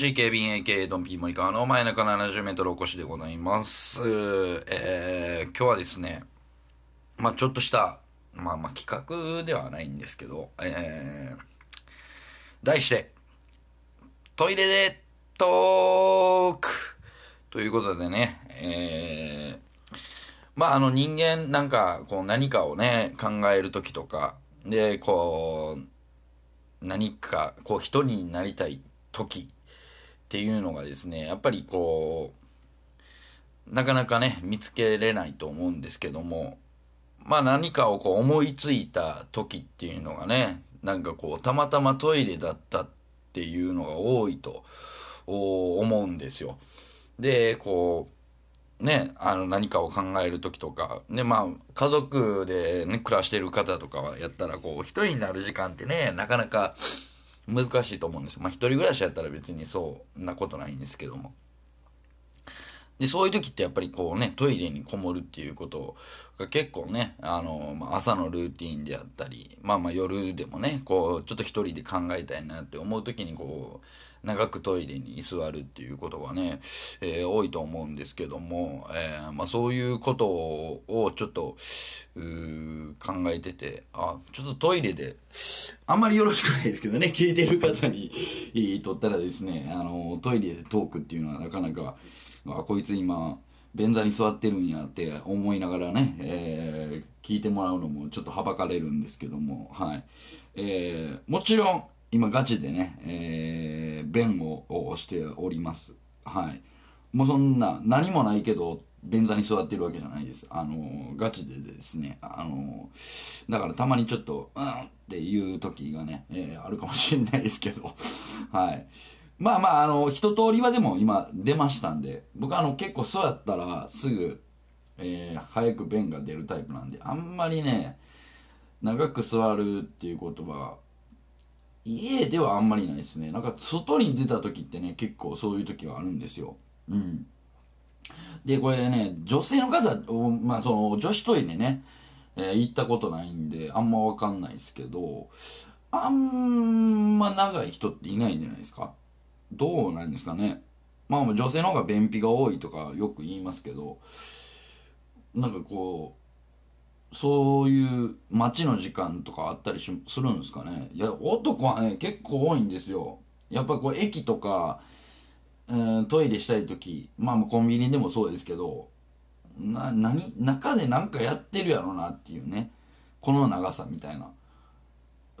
MC 警備員 AK ドンピー森川の前中70メートルお越しでございます。えー、今日はですね、まあちょっとした、まあまあ企画ではないんですけど、えー、題して、トイレでトークということでね、えー、まああの人間なんかこう何かをね考える時とか、で、こう、何かこう人になりたい時っていうのがですねやっぱりこうなかなかね見つけれないと思うんですけどもまあ何かをこう思いついた時っていうのがねなんかこうたまたまトイレだったっていうのが多いと思うんですよ。でこうね、あの何かを考える時とか、ね、まあ、家族でね、暮らしてる方とかはやったら、こう、一人になる時間ってね、なかなか難しいと思うんですよ。まあ、一人暮らしやったら別にそんなことないんですけども。で、そういう時ってやっぱりこうね、トイレにこもるっていうことが結構ね、あの、まあ、朝のルーティンであったり、まあまあ夜でもね、こう、ちょっと一人で考えたいなって思う時にこう、長くトイレに居座るっていうことがね、えー多いと思うんですけども、えーまあそういうことをちょっと、考えてて、あ、ちょっとトイレで、あんまりよろしくないですけどね、聞いてる方にとったらですね、あの、トイレでトークっていうのはなかなか、あ、こいつ今、便座に座ってるんやって思いながらね、えー聞いてもらうのもちょっとはばかれるんですけども、はい。えーもちろん、今ガチでね、えー弁ををしております。はい。もうそんな、何もないけど、便座に座ってるわけじゃないです。あの、ガチでですね、あの、だからたまにちょっと、うんっていう時がね、えーあるかもしれないですけど、はい。まあまあ、あの、一通りはでも今出ましたんで、僕あの結構座ったらすぐ、えー早く便が出るタイプなんで、あんまりね、長く座るっていうことは、家ではあんまりないですね。なんか外に出た時ってね、結構そういう時があるんですよ。うん。で、これね、女性の方、おまあその女子トイレね、えー行ったことないんで、あんまわかんないですけど、あんま長い人っていないんじゃないですか？どうなんですかねまあ女性の方が便秘が多いとかよく言いますけど、なんかこう、そういう待ちの時間とかあったりするんですかねいや、男はね、結構多いんですよ。やっぱこう駅とか、えートイレしたい時まあコンビニでもそうですけど、な、何中でなんかやってるやろなっていうね。この長さみたいな。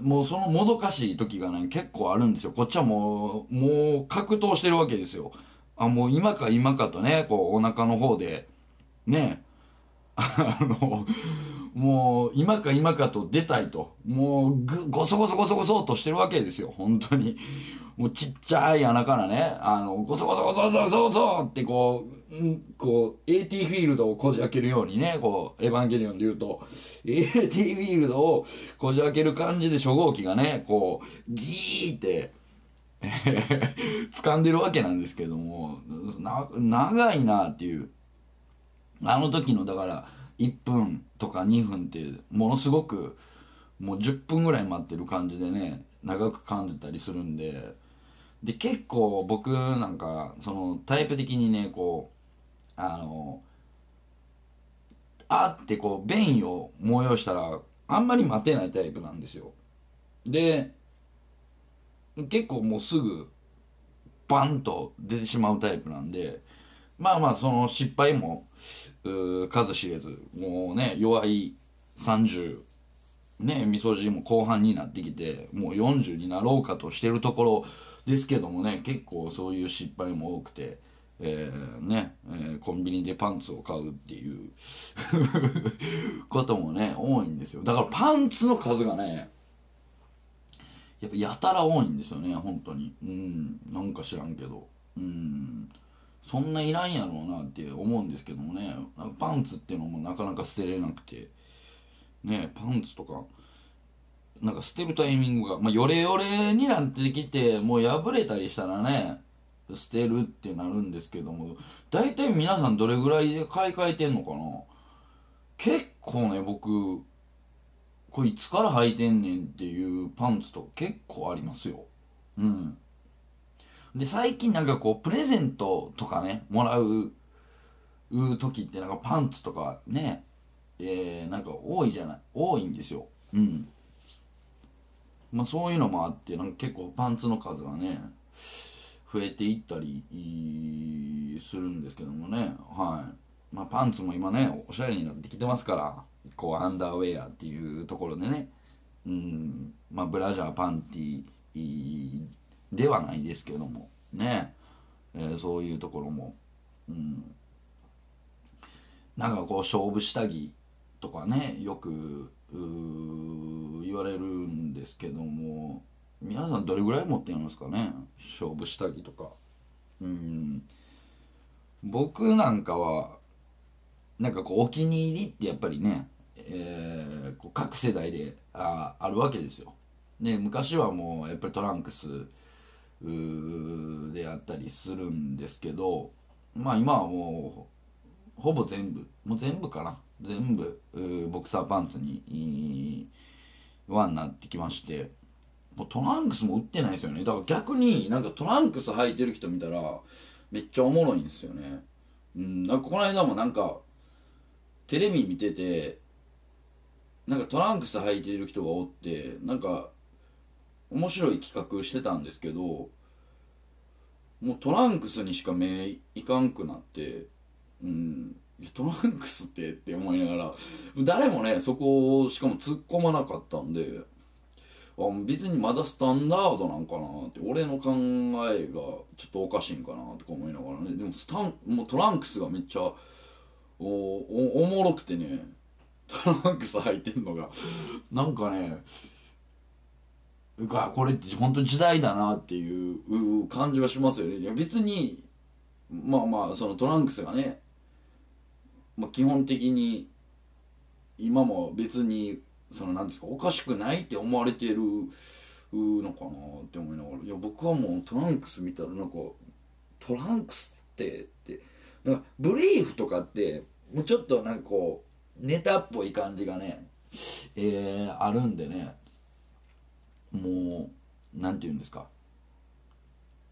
もうそのもどかしい時がね、結構あるんですよ。こっちはもう、もう格闘してるわけですよ。あ、もう今か今かとね、こうお腹の方で、ね、あの、もう今か今かと出たいと。もうぐ、ごそごそごそごそとしてるわけですよ。本当に。もうちっちゃい穴からね、あの、ごそごそごそごそごそごそってこう、うんこう、AT フィールドをこじ開けるようにね、こう、エヴァンゲリオンで言うと、AT フィールドをこじ開ける感じで初号機がね、こう、ギーって、掴んでるわけなんですけども、な、長いなっていう。あの時の、だから、1分とか2分っていう、ものすごく、もう10分ぐらい待ってる感じでね、長く感じたりするんで、で、結構僕なんか、その、タイプ的にね、こう、あの、あってこう、便意を催したら、あんまり待てないタイプなんですよ。で、結構もうすぐ、バンと出てしまうタイプなんで、まあまあ、その失敗も、数知れず、もうね、弱い30、ね、みそ汁も後半になってきて、もう40になろうかとしてるところですけどもね、結構そういう失敗も多くて、えーね、えーコンビニでパンツを買うっていう こともね、多いんですよ。だからパンツの数がね、やっぱやたら多いんですよね本当に。うんなんか知らんけど。うん。そんないらんやろうなって思うんですけどもね。パンツっていうのもなかなか捨てれなくて。ねパンツとかなんか捨てるタイミングが、まあ、ヨレヨレになってきてもう破れたりしたらね捨てるってなるんですけども大体皆さんどれぐらいで買い替えてんのかな。結構ね僕これいつから履いてんねんっていうパンツとか結構ありますよ。うん。で最近なんかこうプレゼントとかねもらう時ってなんかパンツとかねえー、なんか多いじゃない多いんですよ。うん。まあそういうのもあってなんか結構パンツの数がね増えていったりするんですけどもね。はい。まあパンツも今ねおしゃれになってきてますからこうアンダーウェアっていうところでね。うん。まあブラジャーパンティーではないですけども。ね、えー、そういうところも。うん。なんかこう勝負下着とかねよく言われるんですけども。皆さんどれぐらい持ってるんですかね？勝負下着とか。うん。僕なんかはなんかこうお気に入りってやっぱりね、えー、こう各世代でああるわけですよ。ね、昔はもうやっぱりトランクスであったりするんですけどまあ今はもうほぼ全部もう全部かな。全部ボクサーパンツに輪になってきまして。もうトランクスも売ってないですよね。だから逆になんかトランクス履いてる人見たらめっちゃおもろいんですよね。うんなんかこの間もなんかテレビ見ててなんかトランクス履いてる人がおってなんか面白い企画してたんですけどもうトランクスにしか目いかんくなってうんトランクスってって思いながら誰もねそこをしかも突っ込まなかったんであ別にまだスタンダードなんかなって俺の考えがちょっとおかしいんかなとか思いながらねでもスタンもうトランクスがめっちゃおおおもろくてねトランクス履いてんのがなんかねかこれって本当時代だなっていう感じはしますよね。いや別にまあまあそのトランクスがね、まあ、基本的に今も別にその何ですかおかしくないって思われてるのかなって思いながら。いや僕はもうトランクス見たらなんかトランクスってってなんかブリーフとかってもうちょっとなんかこうネタっぽい感じがねえー、あるんでね。もう何て言うんですか。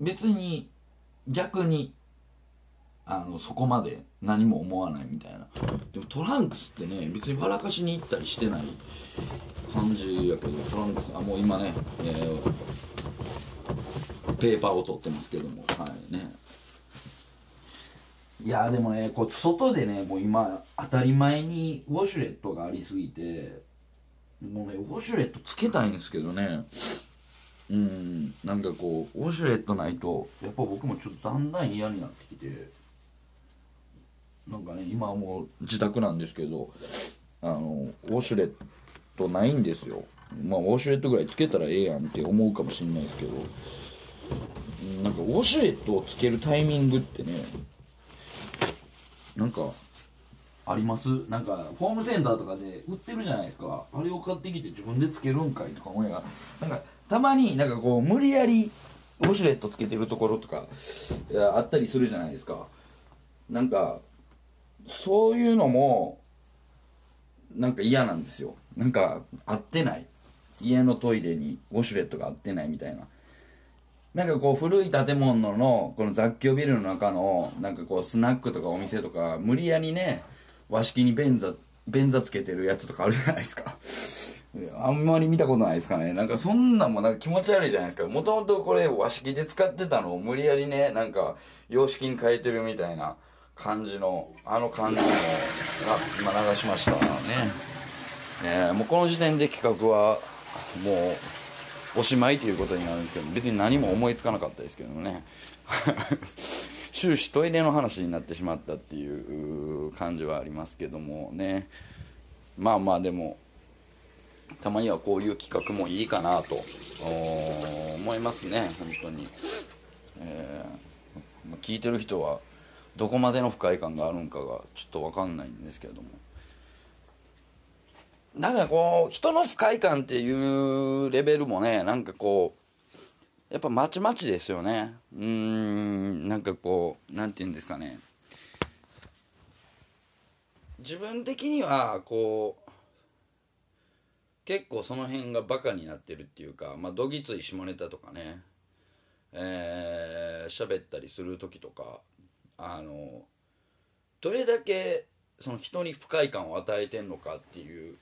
別に逆にあのそこまで何も思わないみたいな。でもトランクスってね別に笑かしに行ったりしてない感じやけどトランクスあもう今ね、えー、ペーパーを取ってますけどもはいね。いやでもねこう外でねもう今当たり前にウォシュレットがありすぎてもうねウォシュレットつけたいんですけどね。うんなんかこうウォシュレットないと。やっぱ僕もちょっとだんだん嫌になってきて。なんかね今はもう。自宅なんですけどあのウォシュレットないんですよ。まあウォシュレットぐらいつけたらええやんって思うかもしんないですけど。なんかウォシュレットをつけるタイミングってねなんかあります？なんかホームセンターとかで売ってるじゃないですか。あれを買ってきて自分でつけるんかいとか思いながら。なんかたまになんかこう無理やりウォシュレットつけてるところとかあったりするじゃないですか。なんかそういうのもなんか嫌なんですよ。なんか合ってない。家のトイレにウォシュレットが合ってないみたいな。なんかこう古い建物のこの雑居ビルの中のなんかこうスナックとかお店とか無理やりね和式に便座便座つけてるやつとかあるじゃないですか。あんまり見たことないですかね。なんかそんなんもなんか気持ち悪いじゃないですか。もともとこれ和式で使ってたのを無理やりねなんか洋式に変えてるみたいな感じのあの感じのが今流しましたね。ねもうこの時点で企画はもうおしまいということになるんですけど別に何も思いつかなかったですけどもね。終始トイレの話になってしまったっていう感じはありますけどもね。まあまあでもたまにはこういう企画もいいかなと思いますね。本当に、えー、聞いてる人はどこまでの不快感があるんかがちょっと分かんないんですけれども。なんかこう人の不快感っていうレベルもねなんかこうやっぱまちまちですよね。うんなんかこうなんて言うんですかね。自分的にはこう結構その辺がバカになってるっていうかまあどぎつい下ネタとかね。えー、喋ったりする時とかあのどれだけその人に不快感を与えてんのかっていう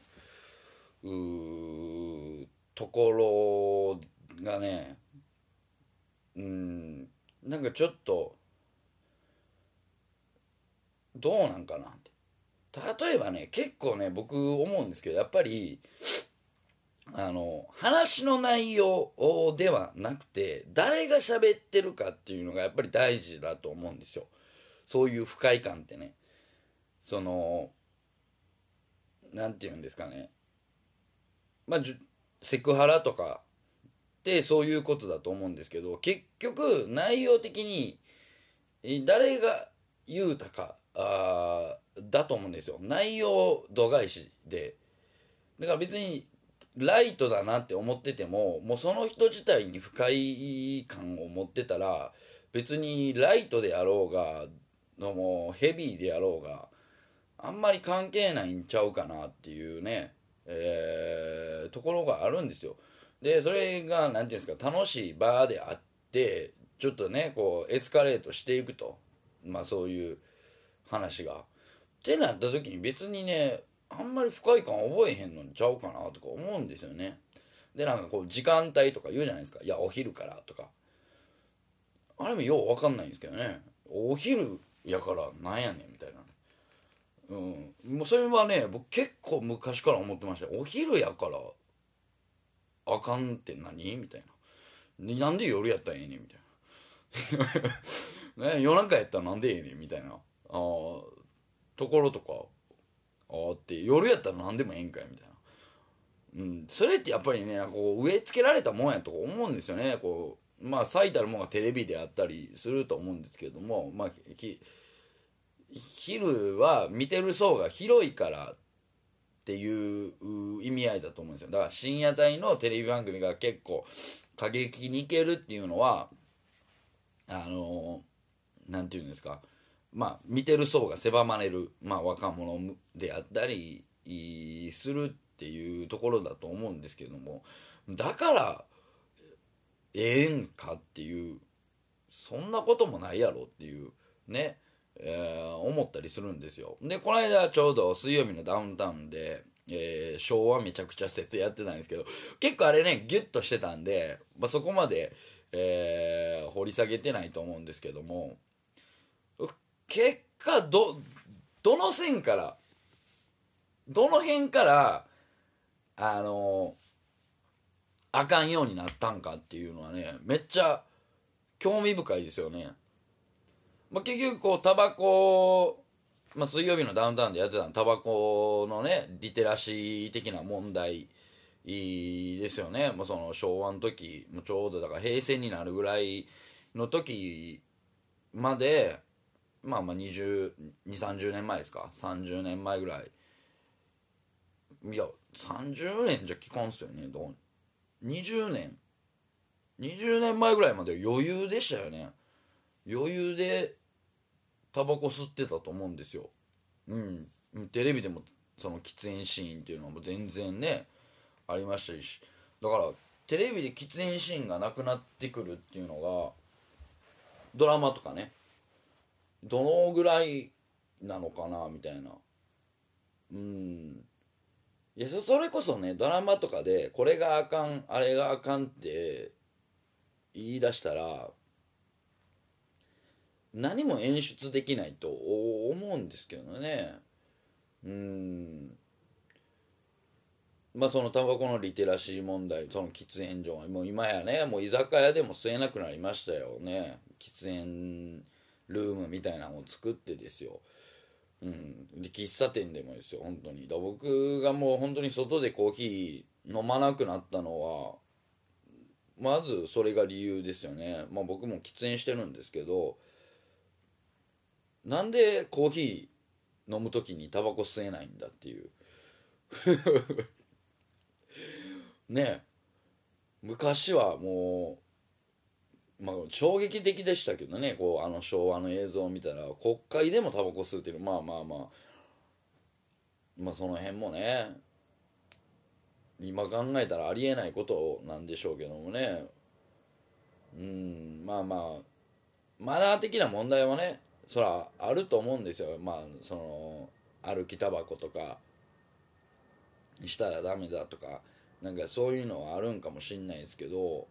うところがねうん。なんかちょっとどうなんかなって。例えばね結構ね僕思うんですけどやっぱりあの話の内容ではなくて誰が喋ってるかっていうのがやっぱり大事だと思うんですよ。そういう不快感ってね。その何て言うんですかね。まあセクハラとかってそういうことだと思うんですけど結局内容的に誰が言うたかあだと思うんですよ内容度外視でだから別にライトだなって思っててももうその人自体に不快感を持ってたら別にライトであろうがのもヘビーであろうがあんまり関係ないんちゃうかなっていうね、えー、ところがあるんですよ。でそれが何て言うんですか楽しい場であってちょっとねこうエスカレートしていくと。まあそういう話が。ってなった時に別にねあんまり不快感覚えへんのにちゃうかなとか思うんですよね。でなんかこう時間帯とか言うじゃないですか「いやお昼から」とか。あれもよう分かんないんですけどね。お昼やからなんやねんみたいな。うん。もうそれはね僕結構昔から思ってました。お昼やからあかんって何？みたいな。なんで夜やったらええねん？みたいな。ね、夜中やったらなんでええねん？みたいな。あところとかあって夜やったら何でもええんかい？みたいな。うん、それってやっぱりねこう植え付けられたもんやと思うんですよね。こうまあ最たるものがテレビであったりすると思うんですけどもまあ昼は見てる層が広いからていう意味合いだと思うんですよ。だから深夜帯のテレビ番組が結構過激にいけるっていうのはあの何て言うんですか。まあ、見てる層が狭まれる、まあ、若者であったりするっていうところだと思うんですけどもだからええんかっていうそんなこともないやろっていうね、えー、思ったりするんですよでこの間ちょうど水曜日のダウンタウンで、えー、昭和めちゃくちゃ説やってたんですけど結構あれねギュッとしてたんで、まあ、そこまで、えー、掘り下げてないと思うんですけども結果どどの線からどの辺からあのあかんようになったんかっていうのはねめっちゃ興味深いですよね。まあ、結局こうタバコ、まあ、水曜日のダウンタウンでやってたのタバコのねリテラシー的な問題ですよね、まあ、その昭和の時もちょうどだから平成になるぐらいの時までまあまあ20、30年前ですか？30年前ぐらい。いや30年じゃ聞かんすよね。どう？20年。20年前ぐらいまで余裕でしたよね。余裕でタバコ吸ってたと思うんですよ。うん。テレビでもその喫煙シーンっていうのも全然ねありましたし。だからテレビで喫煙シーンがなくなってくるっていうのがドラマとかね。どのぐらいなのかなみたいな。うん。いやそれこそねドラマとかでこれがあかんあれがあかんって言い出したら何も演出できないと思うんですけどね。うん。まあそのタバコのリテラシー問題その喫煙所はもう今やねもう居酒屋でも吸えなくなりましたよね。喫煙ルームみたいなのを作ってですよ。うん、で喫茶店でもですよ本当に。だ僕がもう本当に外でコーヒー飲まなくなったのはまずそれが理由ですよね。まあ僕も喫煙してるんですけどなんでコーヒー飲む時にタバコ吸えないんだっていう。ね昔はもうまあ衝撃的でしたけどね。こうあの昭和の映像を見たら国会でもタバコ吸うてるまあまあまあ。まあその辺もね今考えたらありえないことなんでしょうけどもね。うんまあまあ。マナー的な問題はねそらあると思うんですよ。まあその歩きタバコとかしたらダメだとかなんかそういうのはあるんかもしんないですけど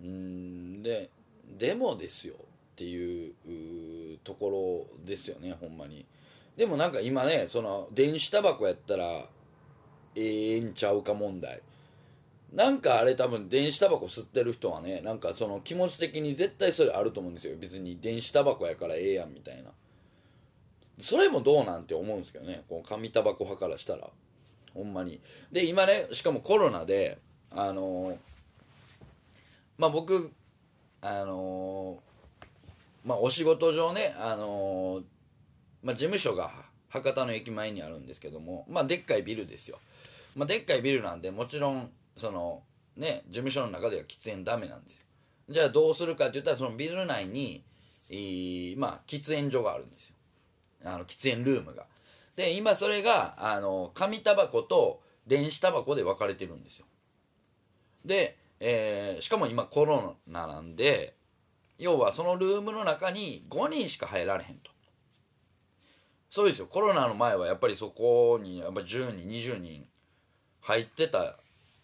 うんででもですよ。っていうところですよねほんまに。でもなんか今ねその電子タバコやったらええんちゃうか問題。なんかあれ多分電子タバコ吸ってる人はねなんかその気持ち的に絶対それあると思うんですよ。別に電子タバコやからええやんみたいな。それもどうなんて思うんですけどね。この紙タバコ派からしたら。ほんまに。で今ねしかもコロナであのーまあ僕あのーまあお仕事上ねあのーまあ事務所が博多の駅前にあるんですけどもまあでっかいビルですよ。まあでっかいビルなんでもちろんそのね事務所の中では喫煙ダメなんですよ。じゃあどうするかって言ったらそのビル内に、えーまあ喫煙所があるんですよ。あの喫煙ルームが。で今それがあの紙タバコと電子タバコで分かれてるんですよ。で、えーしかも今コロナなんで要はそのルームの中に5人しか入られへんと。そうですよ。コロナの前はやっぱりそこにやっぱ10人20人入ってた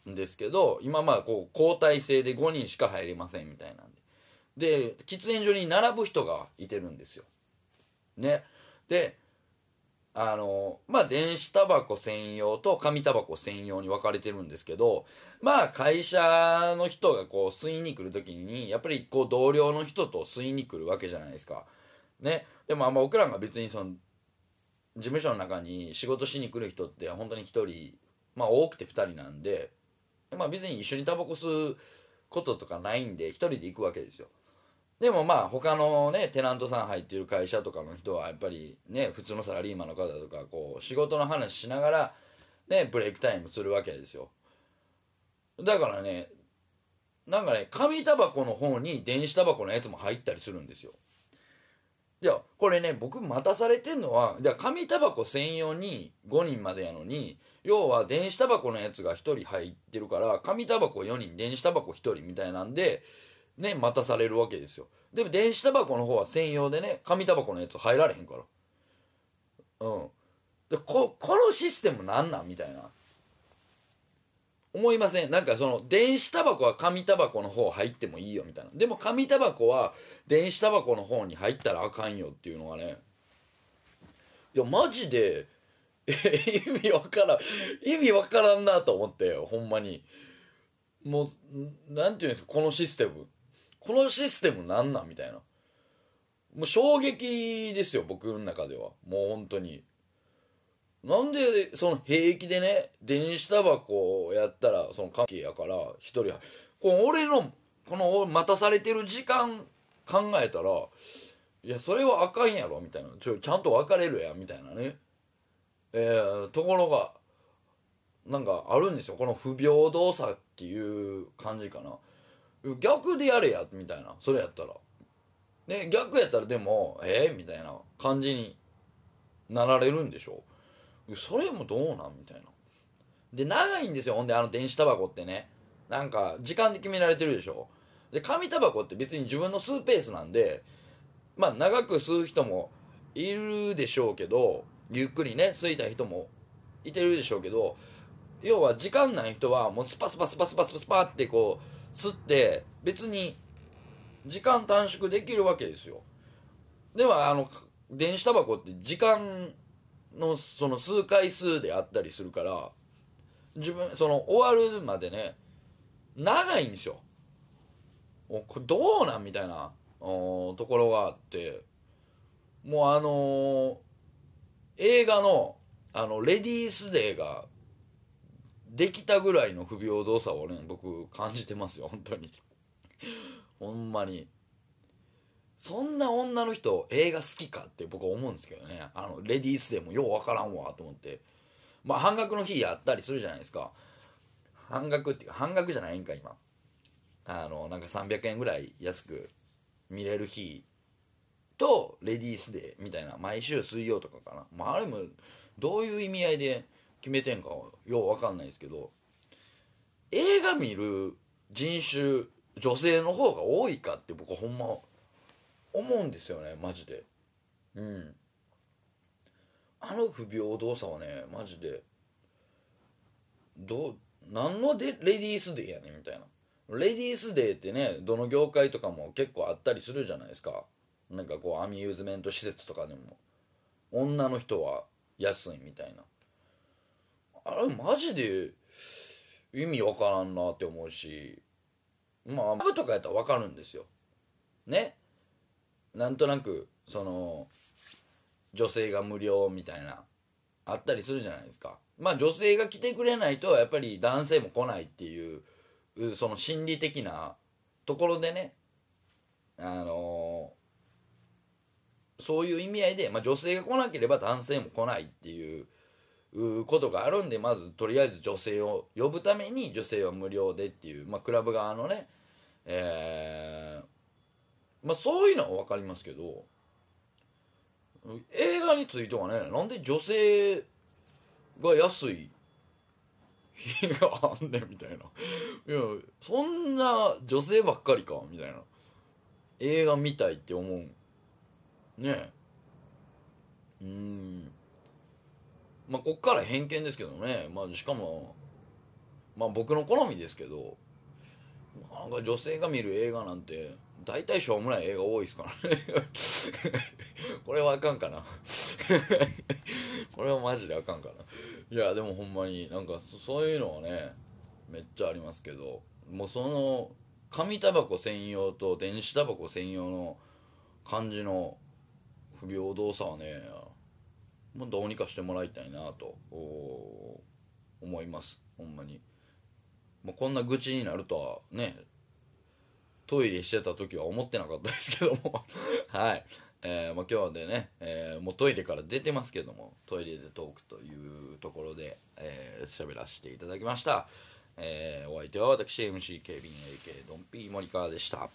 んですけど今まあこう交代制で5人しか入れませんみたいなんで。で喫煙所に並ぶ人がいてるんですよ。ね。であのまあ電子タバコ専用と紙タバコ専用に分かれてるんですけどまあ会社の人がこう吸いに来る時にやっぱりこう同僚の人と吸いに来るわけじゃないですか。ね。でもあんま僕らが別にその事務所の中に仕事しに来る人って本当に1人まあ多くて2人なんでまあ別に一緒にタバコ吸うこととかないんで1人で行くわけですよ。でもまあ他のねテナントさん入ってる会社とかの人はやっぱりね普通のサラリーマンの方とかこう仕事の話しながらねブレイクタイムするわけですよ。だからねなんかね紙タバコの方に電子タバコのやつも入ったりするんですよ。いやこれね僕待たされてんのはじゃ紙タバコ専用に5人までやのに要は電子タバコのやつが1人入ってるから紙タバコ4人電子タバコ1人みたいなんでね待たされるわけですよ。でも電子タバコの方は専用でね紙タバコのやつ入られへんから。うん。でここのシステムなんなん？みたいな。思いません？なんかその電子タバコは紙タバコの方入ってもいいよみたいな。でも紙タバコは電子タバコの方に入ったらあかんよっていうのがね。いやマジで意味わからん。意味わからんなと思ってほんまに。もうんなんていうんですか？このシステム。このシステムなんなん？みたいな。もう衝撃ですよ僕の中では。もう本当に。なんでその平気でね電子タバコをやったらその関係やから一人は。この俺のこの待たされてる時間考えたらいやそれはあかんやろみたいな。ちょちゃんと別れるやみたいなね。えー、ところがなんかあるんですよ。この不平等さっていう感じかな。逆でやれやみたいな。それやったら。ね逆やったらでもえー、みたいな感じになられるんでしょ。それもどうなん？みたいな。で長いんですよ。ほんであの電子タバコってね。なんか時間で決められてるでしょ。で紙タバコって別に自分の吸うペースなんでまあ長く吸う人もいるでしょうけどゆっくりね吸いたい人もいてるでしょうけど要は時間ない人はもうスパスパスパスパスパスパってこう吸って別に時間短縮できるわけですよ。ではあの電子タバコって時間のその数回数であったりするから自分その終わるまでね長いんですよ。おこれどうなんみたいなところがあってもうあのー映画のあのレディースデーができたぐらいの不平等さをね僕感じてますよ本当に。ほんまに。そんな女の人映画好きかって僕は思うんですけどね。あのレディースでもようわからんわと思って。まあ半額の日やったりするじゃないですか。半額っていうか半額じゃないんか今。あのなんか300円ぐらい安く見れる日とレディースデーみたいな毎週水曜とかかな、まあ、あれもどういう意味合いで決めてんかよう分かんないですけど映画見る人種女性の方が多いかって僕ほんま思うんですよねマジで。うん。あの不平等さはねマジで。どう何のでレディースデーやねんみたいな。レディースデーってねどの業界とかも結構あったりするじゃないですか。なんかこうアミューズメント施設とかでも。女の人は安いみたいな。あれマジで意味わからんなって思うし。まあマブとかやったらわかるんですよ。ねなんとなくその女性が無料みたいなあったりするじゃないですか。まあ女性が来てくれないとやっぱり男性も来ないっていうその心理的なところでねあのそういう意味合いで、まあ、女性が来なければ男性も来ないっていうことがあるんでまずとりあえず女性を呼ぶために女性は無料でっていう、まあ、クラブ側のね、えーまあ、そういうのは分かりますけど映画についてはねなんで女性が安い日があんねんみたいな。いやそんな女性ばっかりかみたいな。映画見たいって思う。ね。うん。まあこっから偏見ですけどね。まあしかもまあ僕の好みですけど。なんか女性が見る映画なんて大体しょうもない映画多いですからね。これはあかんかな。これはマジであかんかな。いやでもほんまになんかそういうのはねめっちゃありますけどもうその紙タバコ専用と電子タバコ専用の感じの不平等さはねもうどうにかしてもらいたいなと思います。ほんまに、まあ、こんな愚痴になるとはねトイレしてた時は思ってなかったですけども。はい。えーまあ、今日でね、えー、もうトイレから出てますけどもトイレでトークというところで喋、えー、らせていただきました、えー、お相手は私 MC 警備員 AK ドンピー森川でした。